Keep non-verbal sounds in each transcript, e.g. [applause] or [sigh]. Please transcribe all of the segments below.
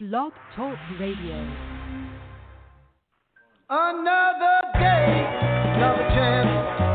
Blog Talk Radio. Another day, another chance.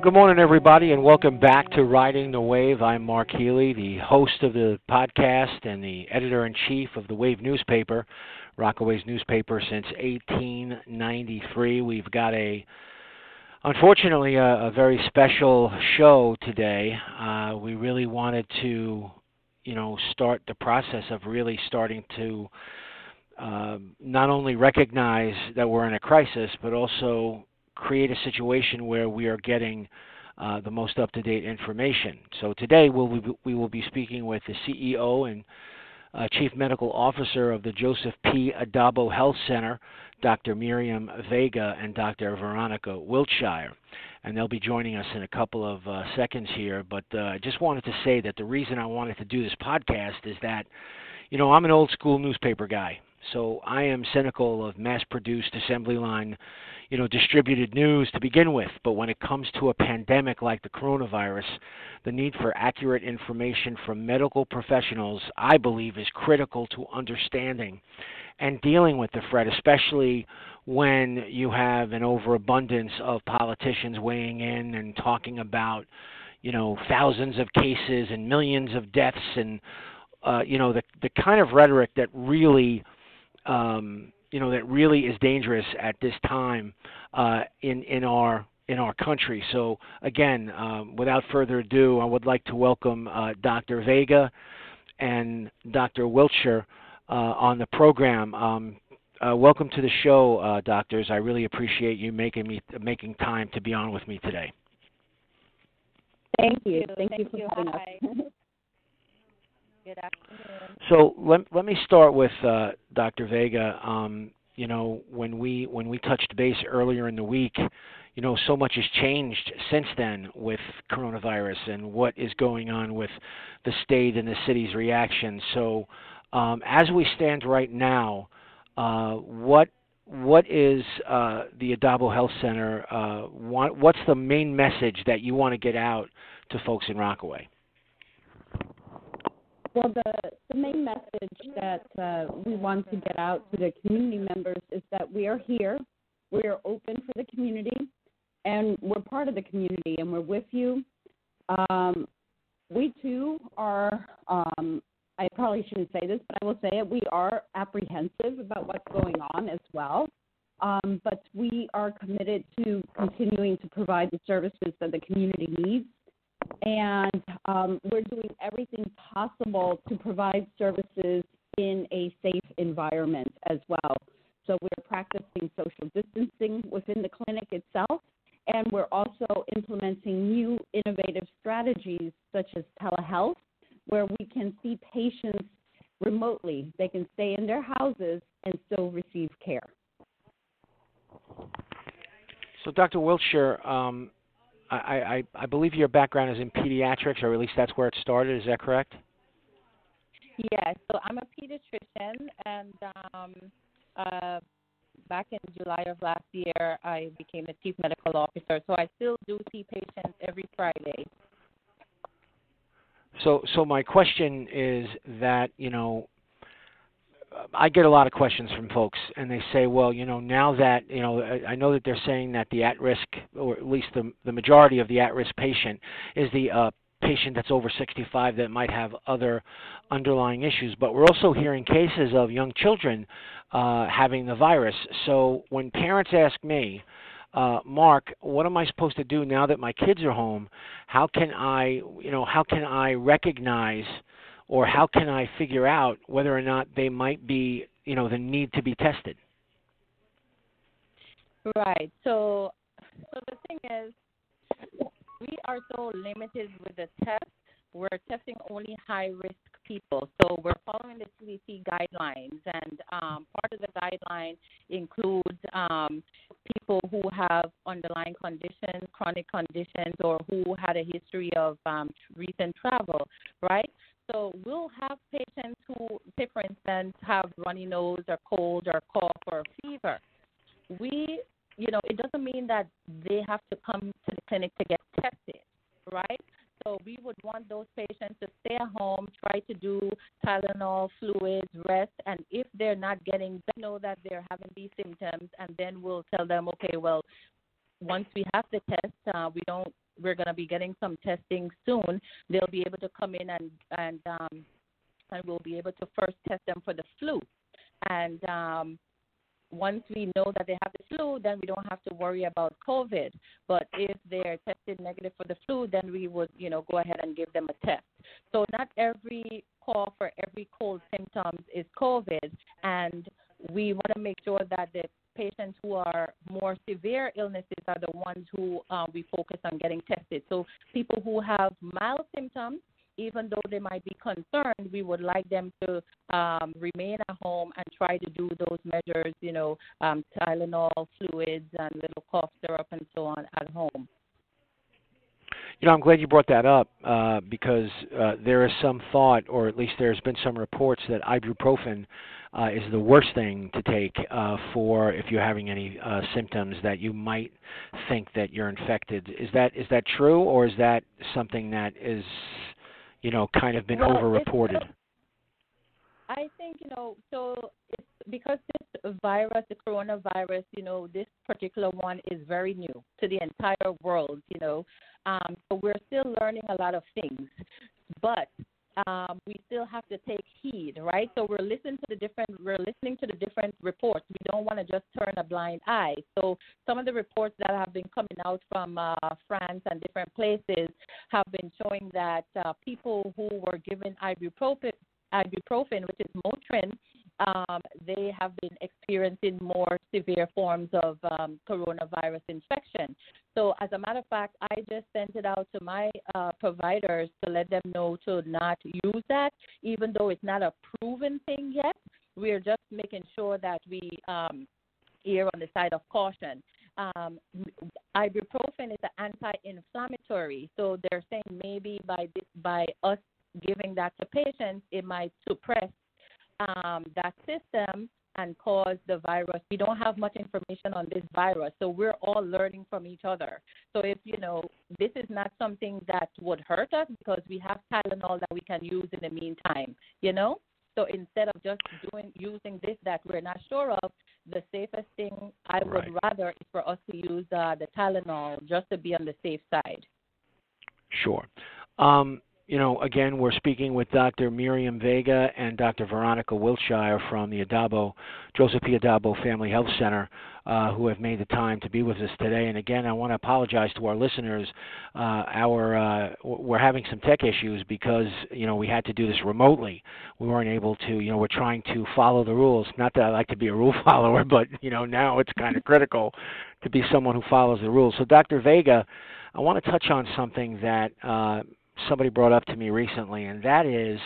Well, good morning, everybody, and welcome back to Riding the Wave. I'm Mark Healey, the host of the podcast and the editor in chief of the Wave newspaper, Rockaway's newspaper since 1893. We've got a, unfortunately, a, a very special show today. Uh, we really wanted to, you know, start the process of really starting to um, not only recognize that we're in a crisis, but also create a situation where we are getting uh, the most up-to-date information. So today we'll, we we will be speaking with the CEO and uh, Chief Medical Officer of the Joseph P. Addabbo Health Center, Dr. Miriam Vega and Dr. Veronica Wiltshire. And they'll be joining us in a couple of uh, seconds here. But uh, I just wanted to say that the reason I wanted to do this podcast is that, you know, I'm an old school newspaper guy. So I am cynical of mass produced assembly line, you know, distributed news to begin with. But when it comes to a pandemic like the coronavirus, the need for accurate information from medical professionals, I believe, is critical to understanding and dealing with the threat, especially when you have an overabundance of politicians weighing in and talking about, you know, thousands of cases and millions of deaths and, uh, you know, the the kind of rhetoric that really um, you know that really is dangerous at this time uh, in in our in our country. So again, um, without further ado, I would like to welcome uh, Dr. Vega and Dr. Wiltshire uh, on the program. Um, uh, welcome to the show, uh, doctors. I really appreciate you making me making time to be on with me today. Thank you. Thank, Thank you you. for having Hi. us. [laughs] Good afternoon. So let let me start with uh, Dr. Vega. Um, you know, when we when we touched base earlier in the week, you know, so much has changed since then with coronavirus and what is going on with the state and the city's reaction. So, um, as we stand right now, uh, what what is uh, the Addabbo Health Center? Uh, want, what's the main message that you want to get out to folks in Rockaway? Well, the, the main message that uh, we want to get out to the community members is that we are here, we are open for the community, and we're part of the community, and we're with you. Um, we too are, um, I probably shouldn't say this, but I will say it, we are apprehensive about what's going on as well. Um, but we are committed to continuing to provide the services that the community needs and um, we're doing everything possible to provide services in a safe environment as well. So we're practicing social distancing within the clinic itself, and we're also implementing new innovative strategies such as telehealth, where we can see patients remotely. They can stay in their houses and still receive care. So, Dr. Wiltshire, um, I, I, I believe your background is in pediatrics, or at least that's where it started. Is that correct? Yeah, so I'm a pediatrician, and um, uh, back in July of last year, I became a chief medical officer. So I still do see patients every Friday. So, so my question is that you know, I get a lot of questions from folks, and they say, well, you know, now that you know, I, I know that they're saying that the at-risk, or at least the the majority of the at-risk patient, is the uh, patient that's over 65 that might have other underlying issues. But we're also hearing cases of young children uh, having the virus. So when parents ask me, uh, Mark, what am I supposed to do now that my kids are home? How can I, you know, how can I recognize or how can I figure out whether or not they might be, you know, the need to be tested? Right. So, so the thing is, we are so limited with the test. We're testing only high risk people. So we're following the CDC guidelines, and um, part of the guideline includes um, people who have underlying conditions, chronic conditions, or who had a history of um, recent travel, right? So we'll have patients who, say for instance, have runny nose or cold or cough or fever. We, you know, it doesn't mean that they have to come to the clinic to get tested, right? So we would want those patients to stay at home, try to do Tylenol, fluids, rest, and if they're not getting, know that they're having these symptoms, and then we'll tell them, okay, well, once we have the test, uh, we don't, we're going to be getting some testing soon. They'll be able to come in and and um, and we'll be able to first test them for the flu, and um, once we know that they have the flu, then we don't have to worry about COVID. But if they're tested negative for the flu, then we would, you know, go ahead and give them a test. So not every cough or every cold symptoms is COVID, and we want to make sure that the patients who are more severe illnesses are the ones who um, we focus on getting tested. So people who have mild symptoms even though they might be concerned, we would like them to um, remain at home and try to do those measures, you know, um, Tylenol, fluids, and little cough syrup and so on at home. You know, I'm glad you brought that up uh, because uh, there is some thought, or at least there's been some reports that ibuprofen uh, is the worst thing to take uh, for if you're having any uh, symptoms that you might think that you're infected. Is that is that true, or is that something that is you know, kind of been well, overreported? I think you know, so it's because this virus, the coronavirus, you know, this particular one is very new to the entire world. You know, um, so we're still learning a lot of things, but um, we still have to take heed, right? So we're listening to the different we're listening to the different reports. We don't want to just turn a blind eye. So some of the reports that have been coming out from uh, France and different places have been showing that uh, people who were given ibuprofen, ibuprofen, which is Motrin, um, they have been experiencing more severe forms of um, coronavirus infection. So, as a matter of fact, I just sent it out to my uh, providers to let them know to not use that, even though it's not a proven thing yet. We're just making sure that we um, err on the side of caution. Um, ibuprofen is an anti-inflammatory, so they're saying maybe by this, by us giving that to patients, it might suppress um, that system and cause the virus. We don't have much information on this virus, so we're all learning from each other. So if you know this is not something that would hurt us because we have Tylenol that we can use in the meantime, you know. So instead of just doing using this that we're not sure of, the safest thing I would right. rather is for us to use uh, the Tylenol just to be on the safe side. Sure. Um, you know, again, we're speaking with Dr. Miriam Vega and Dr. Veronica Wiltshire from the Addabbo, Joseph P. Addabbo Family Health Center, uh, who have made the time to be with us today. And again, I want to apologize to our listeners. Uh, our uh, we're having some tech issues because you know we had to do this remotely. We weren't able to. You know, we're trying to follow the rules. Not that I like to be a rule [laughs] follower, but you know now it's kind of critical to be someone who follows the rules. So, Dr. Vega. I want to touch on something that uh, somebody brought up to me recently, and that is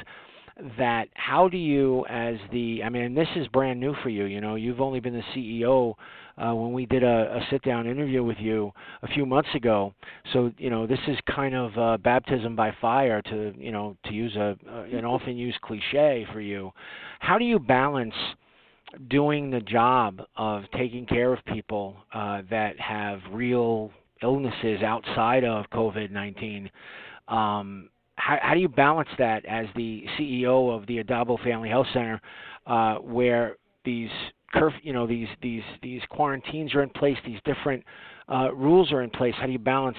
that how do you as the i mean this is brand new for you you know you've only been the ceo uh, when we did a, a sit down interview with you a few months ago. So you know this is kind of uh, baptism by fire to you know to use a, a an often used cliche for you. How do you balance doing the job of taking care of people uh, that have real illnesses outside of covid 19 um, how, how do you balance that as the CEO of the Addabbo Family Health Center, uh, where these curf- you know these these these quarantines are in place, these different uh, rules are in place? How do you balance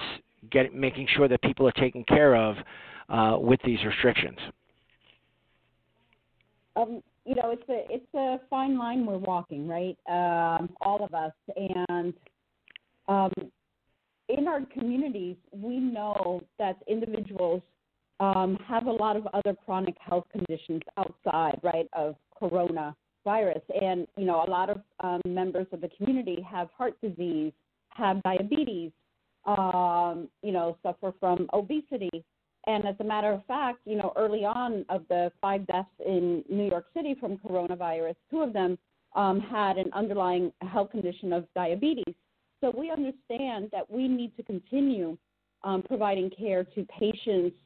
get making sure that people are taken care of uh, with these restrictions? Um, you know, it's a it's a fine line we're walking, right? Um, all of us, and um, in our communities, we know that individuals um, have a lot of other chronic health conditions outside, right, of coronavirus, and you know, a lot of um, members of the community have heart disease, have diabetes, um, you know, suffer from obesity, and as a matter of fact, you know, early on of the five deaths in New York City from coronavirus, two of them um, had an underlying health condition of diabetes. So we understand that we need to continue um, providing care to patients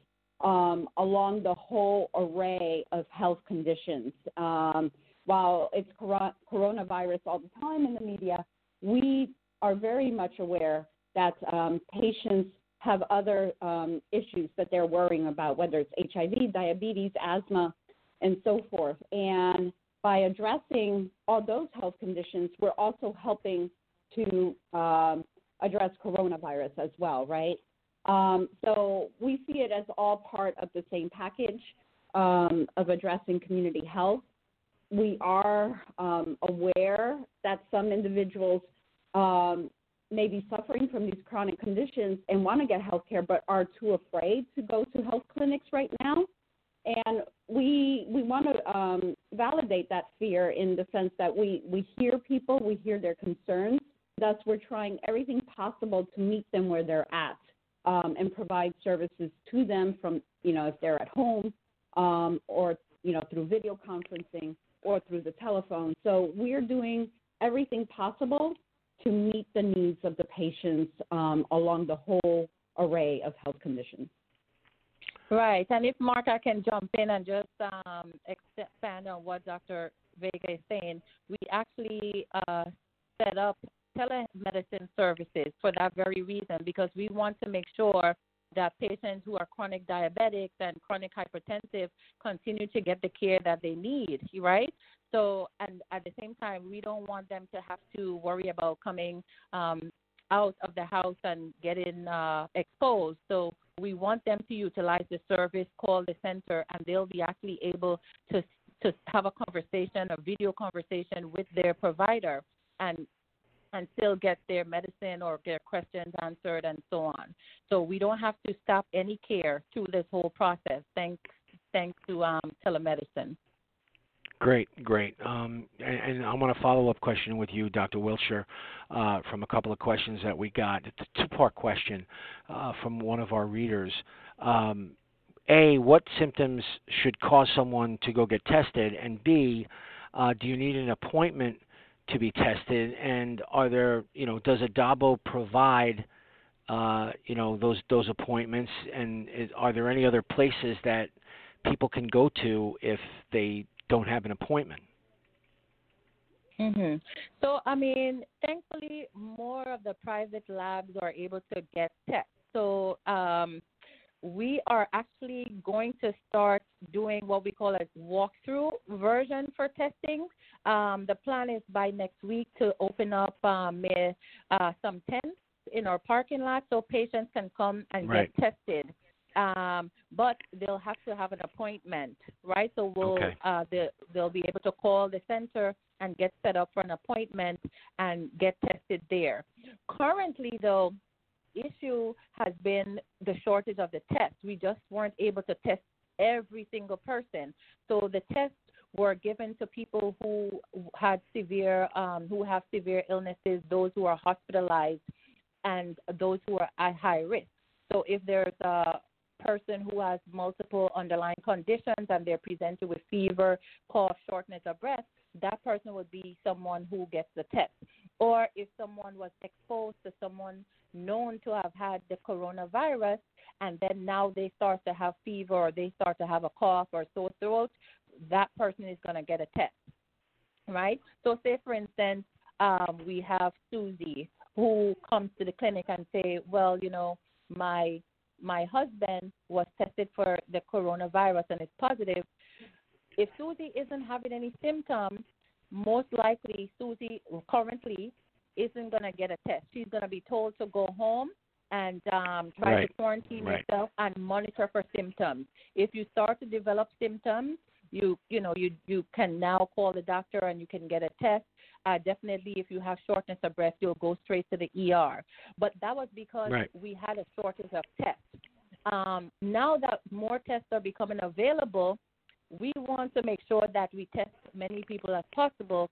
um, along the whole array of health conditions. Um, while it's cor- coronavirus all the time in the media, we are very much aware that um, patients have other um, issues that they're worrying about, whether it's HIV, diabetes, asthma, and so forth. And by addressing all those health conditions, we're also helping to um, address coronavirus as well, right? Um, so we see it as all part of the same package um, of addressing community health. We are um, aware that some individuals um, may be suffering from these chronic conditions and want to get health care but are too afraid to go to health clinics right now. And we we want to um, validate that fear in the sense that we, we hear people, we hear their concerns. Thus, we're trying everything possible to meet them where they're at um, and provide services to them from, you know, if they're at home um, or, you know, through video conferencing or through the telephone. So we're doing everything possible to meet the needs of the patients um, along the whole array of health conditions. Right. And if Mark, I can jump in and just um, expand on what Dr. Vega is saying, we actually uh, set up telemedicine services for that very reason because we want to make sure that patients who are chronic diabetics and chronic hypertensive continue to get the care that they need, right? So, and at the same time, we don't want them to have to worry about coming um, out of the house and getting uh, exposed. So, we want them to utilize the service, call the center, and they'll be actually able to to have a conversation, a video conversation with their provider, and and still get their medicine or their questions answered and so on. So we don't have to stop any care through this whole process. Thanks, thanks to um, telemedicine. Great, great. Um, and, and, I want to follow up question with you, Dr. Wiltshire, uh, from a couple of questions that we got. It's a two part question uh, from one of our readers. Um, a, what symptoms should cause someone to go get tested? And B, uh, do you need an appointment to be tested? And are there, you know, does Addabbo provide, uh, you know, those those appointments? And is, are there any other places that people can go to if they don't have an appointment. Mhm. So I mean, thankfully, more of the private labs are able to get tests. So um, we are actually going to start doing what we call a walkthrough version for testing. Um, the plan is by next week to open up um, uh, some tents in our parking lot so patients can come and right. get tested um, but they'll have to have an appointment, right? So we'll okay. uh, they, they'll be able to call the center and get set up for an appointment and get tested there. Currently, though, issue has been the shortage of the tests. We just weren't able to test every single person. So the tests were given to people who had severe, um, who have severe illnesses, those who are hospitalized, and those who are at high risk. So if there's a person who has multiple underlying conditions and they're presented with fever, cough, shortness of breath, that person would be someone who gets the test. Or if someone was exposed to someone known to have had the coronavirus and then now they start to have fever or they start to have a cough or sore throat, that person is going to get a test. Right? So, say for instance, um, we have Susie who comes to the clinic and say, well, you know, my my husband was tested for the coronavirus and it's positive, if Susie isn't having any symptoms, most likely Susie currently isn't going to get a test. She's going to be told to go home and um, try Right. to quarantine Right. yourself and monitor for symptoms. If you start to develop symptoms, you you know you you can now call the doctor and you can get a test. Uh, definitely, if you have shortness of breath, you'll go straight to the ER. But that was because Right. we had a shortage of tests. Um, now that more tests are becoming available, we want to make sure that we test as many people as possible.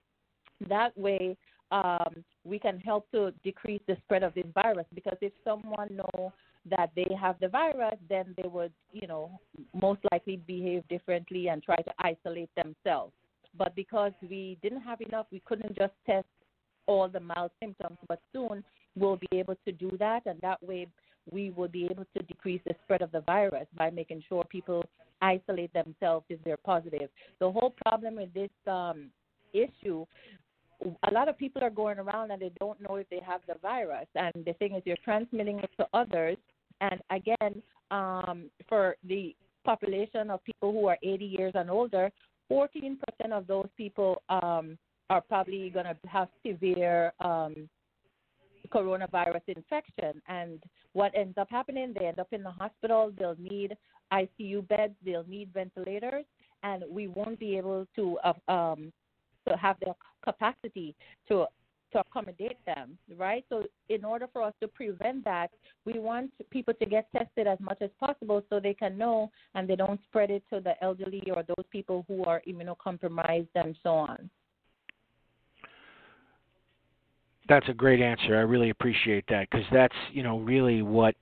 That way, um, we can help to decrease the spread of this virus. Because if someone know that they have the virus, then they would, you know, most likely behave differently and try to isolate themselves. But because we didn't have enough, we couldn't just test all the mild symptoms. But soon we'll be able to do that, and that way we will be able to decrease the spread of the virus by making sure people isolate themselves if they're positive. The whole problem with this um, issue, a lot of people are going around and they don't know if they have the virus. And the thing is, you're transmitting it to others. And again, um, for the population of people who are 80 years and older, 14% of those people um, are probably going to have severe um, coronavirus infection. And what ends up happening, they end up in the hospital. They'll need ICU beds. They'll need ventilators, and we won't be able to uh, um, to have the capacity to to accommodate them, right? So, in order for us to prevent that, we want people to get tested as much as possible so they can know and they don't spread it to the elderly or those people who are immunocompromised and so on. That's a great answer. I really appreciate that because that's you know really what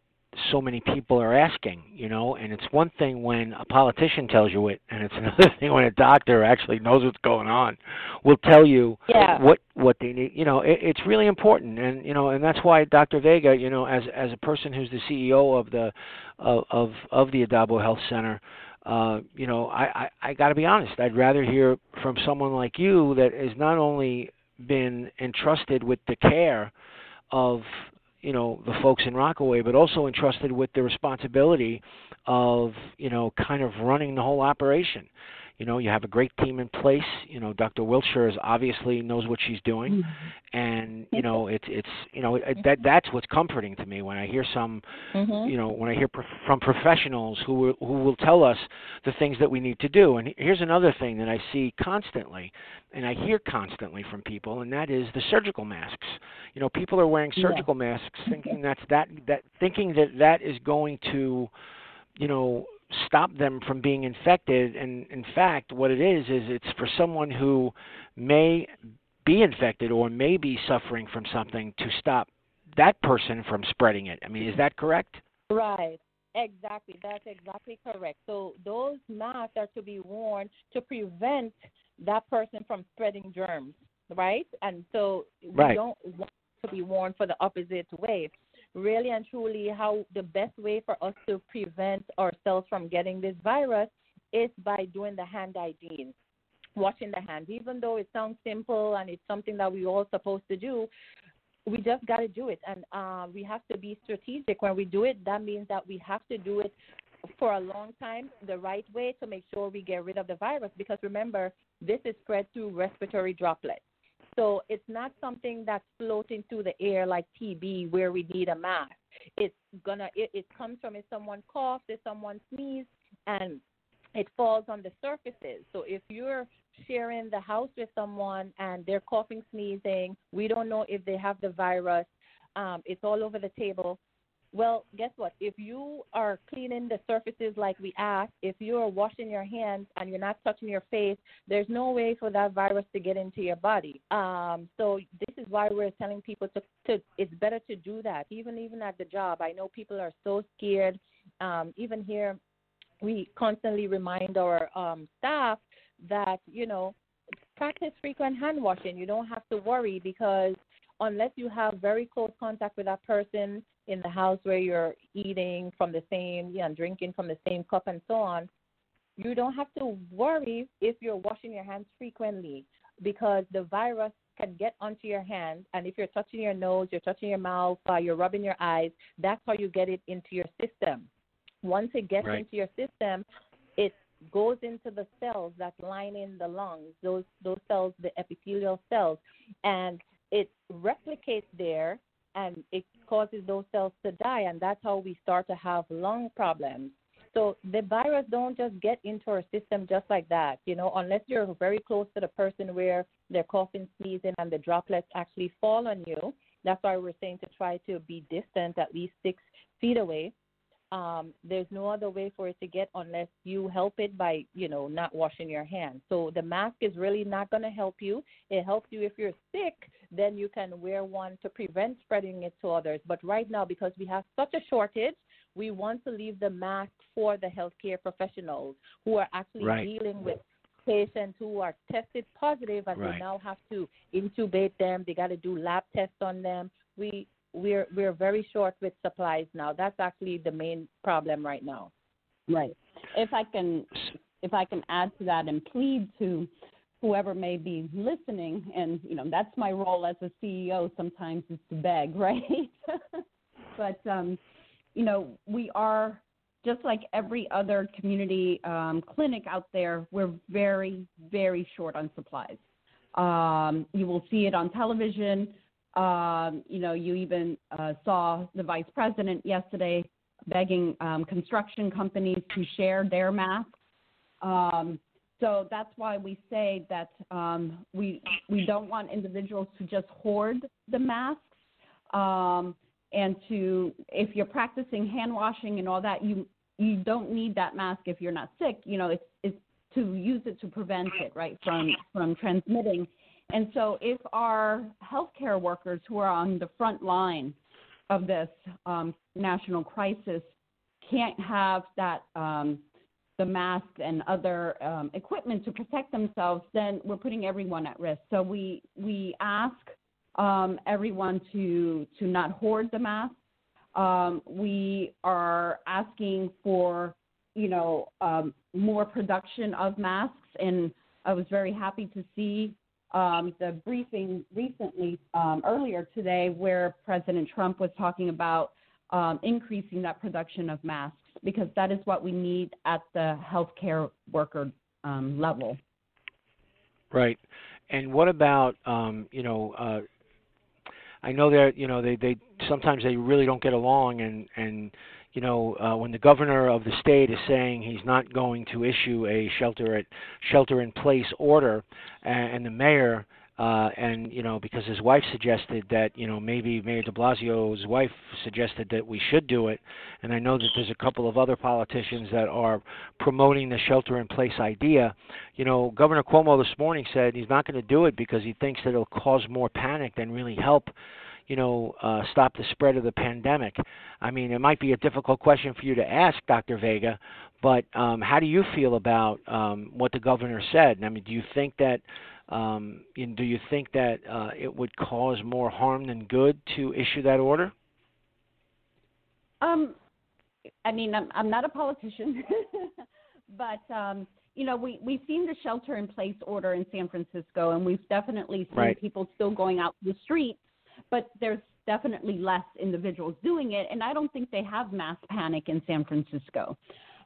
so many people are asking. You know, and it's one thing when a politician tells you it, and it's [laughs] another thing when a doctor actually knows what's going on, will tell you Yeah. what what they need. You know, it, it's really important, and you know, and that's why Dr. Vega, you know, as as a person who's the CEO of the of of, of the Addabbo Health Center. Uh, you know, I, I, I got to be honest. I'd rather hear from someone like you that has not only been entrusted with the care of you know the folks in Rockaway, but also entrusted with the responsibility of you know kind of running the whole operation. You know, you have a great team in place. You know, Dr. Wiltshire is obviously knows what she's doing, mm-hmm. and you know it's it's you know it, that mm-hmm. that's what's comforting to me when I hear some Mm-hmm. you know when I hear prof- from professionals who will, who will tell us the things that we need to do. And here's another thing that I see constantly, and I hear constantly from people, and that is the surgical masks. You know, people are wearing Yeah. surgical masks, mm-hmm. thinking that's that that thinking that that is going to, you know, stop them from being infected. And in fact, what it is is it's for someone who may be infected or may be suffering from something to stop that person from spreading it. I mean, is that correct? Right. Exactly. That's exactly correct. So those masks are to be worn to prevent that person from spreading germs, right? And so we Right. don't want to be worn for the opposite way. Really and truly, how the best way for us to prevent ourselves from getting this virus is by doing the hand hygiene washing the hands. Even though it sounds simple and it's something that we all supposed to do, we just got to do it, and uh, we have to be strategic when we do it. That means that we have to do it for a long time the right way to make sure we get rid of the virus. Because remember, this is spread through respiratory droplets. So it's not something that's floating through the air like TB where we need a mask. It's gonna it, it comes from if someone coughs, if someone sneezes, and it falls on the surfaces. So if you're sharing the house with someone and they're coughing, sneezing, we don't know if they have the virus. Um, it's all over the table. Well, guess what? If you are cleaning the surfaces like we asked, if you are washing your hands and you're not touching your face, there's no way for that virus to get into your body. Um, so this is why we're telling people to, to it's better to do that. Even even at the job, I know people are so scared. Um, even here, we constantly remind our um, staff that you know practice frequent hand washing. You don't have to worry because unless you have very close contact with that person in the house where you're eating from the same, you know, drinking from the same cup and so on, you don't have to worry if you're washing your hands frequently because the virus can get onto your hands. And if you're touching your nose, you're touching your mouth, uh, you're rubbing your eyes, that's how you get it into your system. Once it gets Right. into your system, it goes into the cells that line in the lungs, those those cells, the epithelial cells, and it replicates there and it causes those cells to die, and that's how we start to have lung problems. So the virus don't just get into our system just like that, you know, unless you're very close to the person where they're coughing, sneezing, and the droplets actually fall on you. That's why we're saying to try to be distant, at least six feet away. Um, there's no other way for it to get unless you help it by, you know, not washing your hands. So the mask is really not going to help you. It helps you if you're sick, then you can wear one to prevent spreading it to others. But right now, because we have such a shortage, we want to leave the mask for the healthcare professionals who are actually Right. dealing with patients who are tested positive and Right. they now have to intubate them. They got to do lab tests on them. We we're we're very short with supplies now. That's actually the main problem right now. Right. If I can, if I can add to that and plead to whoever may be listening, and you know that's my role as a CEO. Sometimes is to beg, [laughs] right? but um, you know we are just like every other community um, clinic out there. We're very, very short on supplies. Um, you will see it on television. Um, you know, you even uh, saw the vice president yesterday begging um, construction companies to share their masks. Um, so that's why we say that um, we we don't want individuals to just hoard the masks, um, and to if you're practicing hand washing and all that, you you don't need that mask if you're not sick. You know, it's it's to use it to prevent it right from from transmitting. And so, if our healthcare workers who are on the front line of this um, national crisis can't have that um, the mask and other um, equipment to protect themselves, then we're putting everyone at risk. So we we ask um, everyone to to not hoard the mask. Um, we are asking for you know um, more production of masks, and I was very happy to see um, the briefing recently um, earlier today where President Trump was talking about um, increasing that production of masks because that is what we need at the healthcare worker um, level. Right. And what about um, you know, uh I know that you know they they sometimes they really don't get along and and you know uh, when the governor of the state is saying he's not going to issue a shelter at shelter in place order and, and the mayor uh, and you know because his wife suggested that you know maybe Mayor De Blasio's wife suggested that we should do it, and I know that there's a couple of other politicians that are promoting the shelter-in-place idea. You know, Governor Cuomo this morning said he's not going to do it because he thinks that it'll cause more panic than really help. You know, uh, stop the spread of the pandemic. I mean, it might be a difficult question for you to ask, Dr. Vega, but um, how do you feel about um, what the governor said? I mean, do you think that um, do you think that uh, it would cause more harm than good to issue that order? Um, I mean, I'm, I'm not a politician, [laughs] but um, you know, we we've seen the shelter-in-place order in San Francisco, and we've definitely seen Right. people still going out to the streets, but there's definitely less individuals doing it, and I don't think they have mass panic in San Francisco.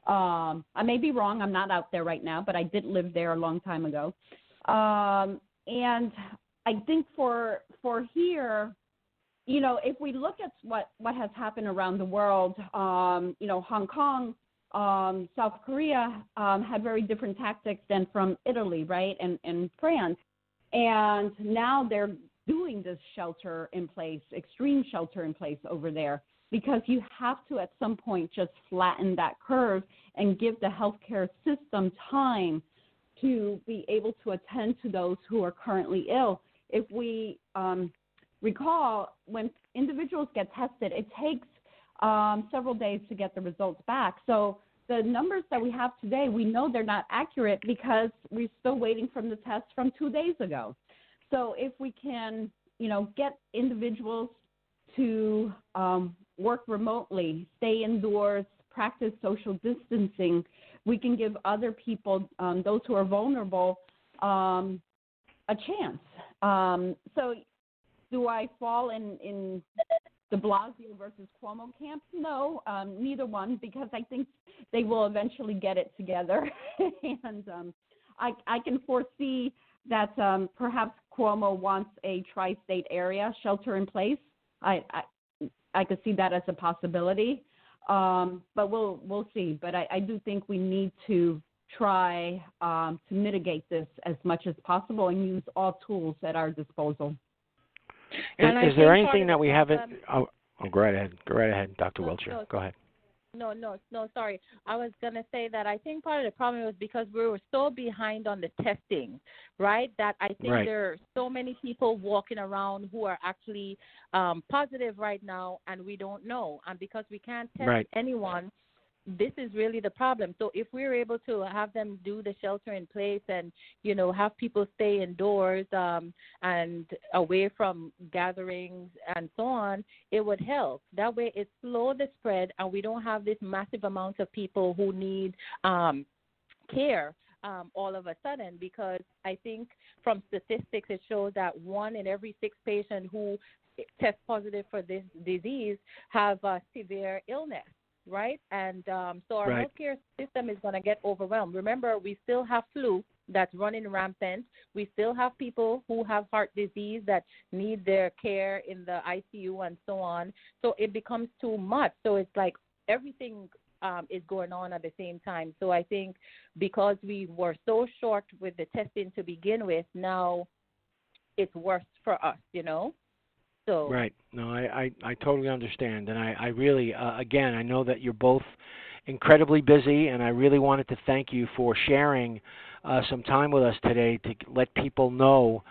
Um, I may be wrong. I'm not out there right now, but I did live there a long time ago. Um, and I think for for here, you know, if we look at what what has happened around the world, um, you know, Hong Kong, um, South Korea um, had very different tactics than from Italy, right, and and France, and now they're doing this shelter in place, extreme shelter in place over there, because you have to at some point just flatten that curve and give the healthcare system time to be able to attend to those who are currently ill. If we um, recall, when individuals get tested, it takes um, several days to get the results back. So the numbers that we have today, we know they're not accurate because we're still waiting from the test from two days ago. So if we can, you know, get individuals to um, work remotely, stay indoors, practice social distancing, we can give other people, um, those who are vulnerable, um, a chance. Um, so, do I fall in in De Blasio versus Cuomo camp? No, um, neither one, because I think they will eventually get it together, [laughs] and um, I I can foresee that um, perhaps Cuomo wants a tri-state area shelter in place I I, I could see that as a possibility. Um, but we'll we'll see. But I, I do think we need to try um, to mitigate this as much as possible and use all tools at our disposal. Is, And I is there anything that we haven't? problem- Oh, oh, go right ahead. Go right ahead, Dr. No, Wiltshire. Go ahead. No, no, no. Sorry, I was gonna say that I think part of the problem was because we were so behind on the testing, right? That I think Right. there are so many people walking around who are actually um, positive right now, and we don't know. And because we can't test Right. anyone, this is really the problem. So if we're able to have them do the shelter in place and you know have people stay indoors um, and away from gatherings and so on, it would help. That way, it slow the spread, and we don't have this massive amount of people who need um, care um, all of a sudden. Because I think from statistics, it shows that one in every six patients who test positive for this disease have a severe illness right? And um, so our Right. healthcare system is going to get overwhelmed. Remember, we still have flu that's running rampant. We still have people who have heart disease that need their care in the ICU and so on. So it becomes too much. So it's like everything um, is going on at the same time. So I think because we were so short with the testing to begin with, now it's worse for us, you know? So Right. No, I, I, I totally understand. And I, I really, uh, again, I know that you're both incredibly busy, and I really wanted to thank you for sharing uh, some time with us today to let people know,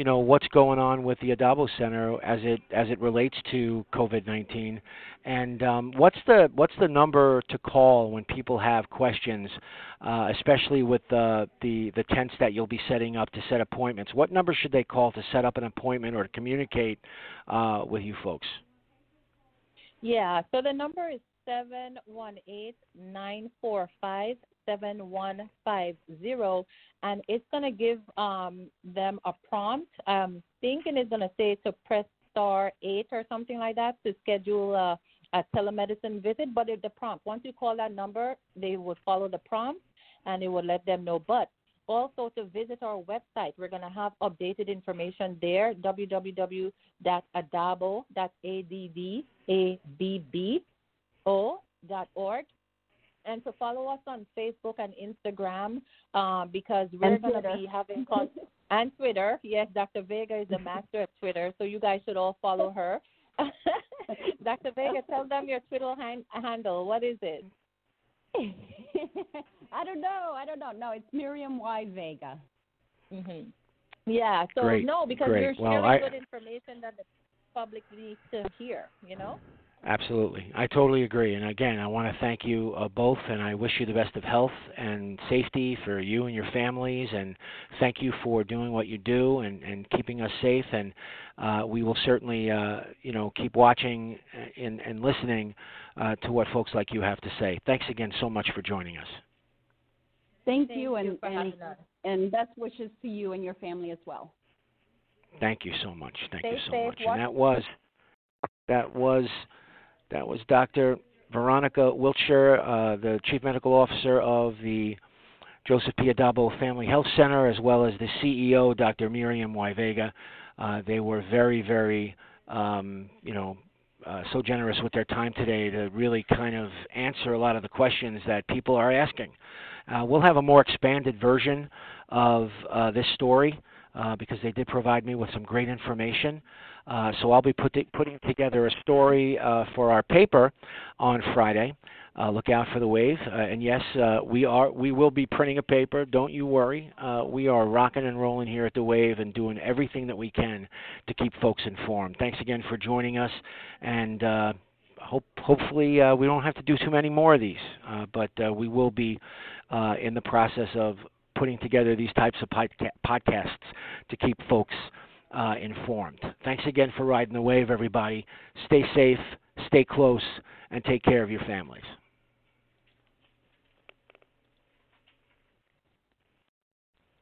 you know, what's going on with the Addabbo Center as it as it relates to COVID-19. And um, what's the what's the number to call when people have questions, uh, especially with the, the the tents that you'll be setting up to set appointments? What number should they call to set up an appointment or to communicate uh, with you folks? Yeah, so the number is seven one eight nine four five seven one five zero, and it's gonna give um, them a prompt. Um, thinking it's gonna say to press star eight or something like that to schedule a, a telemedicine visit. But if the prompt, once you call that number, they would follow the prompt, and it would let them know. But also to visit our website. We're going to have updated information there, www.addabbo, that's A-D-D-A-B-B-O dot org. And to follow us on Facebook and Instagram uh, because we're going to be having con- [laughs] and Twitter. Yes, Dr. Vega is the master of Twitter, so you guys should all follow [laughs] her. [laughs] Dr. Vega, tell them your Twitter han- handle. What is it? I don't know. I don't know. No, it's Miriam Y Vega. hmm Yeah. So Great, no, because great. you're Well, sharing I- good information that the public needs to hear. You know. Absolutely. I totally agree. And again, I want to thank you uh, both, and I wish you the best of health and safety for you and your families. And thank you for doing what you do and, and keeping us safe. And uh, we will certainly, uh, you know, keep watching and, and listening uh, to what folks like you have to say. Thanks again so much for joining us. Thank, Thank you, and you and, and best wishes to you and your family as well. Thank you so much. Thank Stay you so safe. much. Watch- And that was that was that was Dr. Veronica Wiltshire, uh, the Chief Medical Officer of the Joseph P. Addabbo Family Health Center, as well as the CEO, Dr. Miriam Y. Vega. Uh, they were very, very, um, you know, uh, so generous with their time today to really kind of answer a lot of the questions that people are asking. Uh, we'll have a more expanded version of uh, this story uh, because they did provide me with some great information. Uh, so I'll be put putting together a story uh, for our paper on Friday. Uh, look out for the wave. Uh, and yes, uh, we are we will be printing a paper. Don't you worry. Uh, we are rocking and rolling here at the Wave and doing everything that we can to keep folks informed. Thanks again for joining us, and uh, hope hopefully we don't have to do too many more of these. But we will be in the process of putting together these types of podca- podcasts to keep folks uh, informed. Thanks again for riding the wave, everybody. Stay safe, stay close, and take care of your families.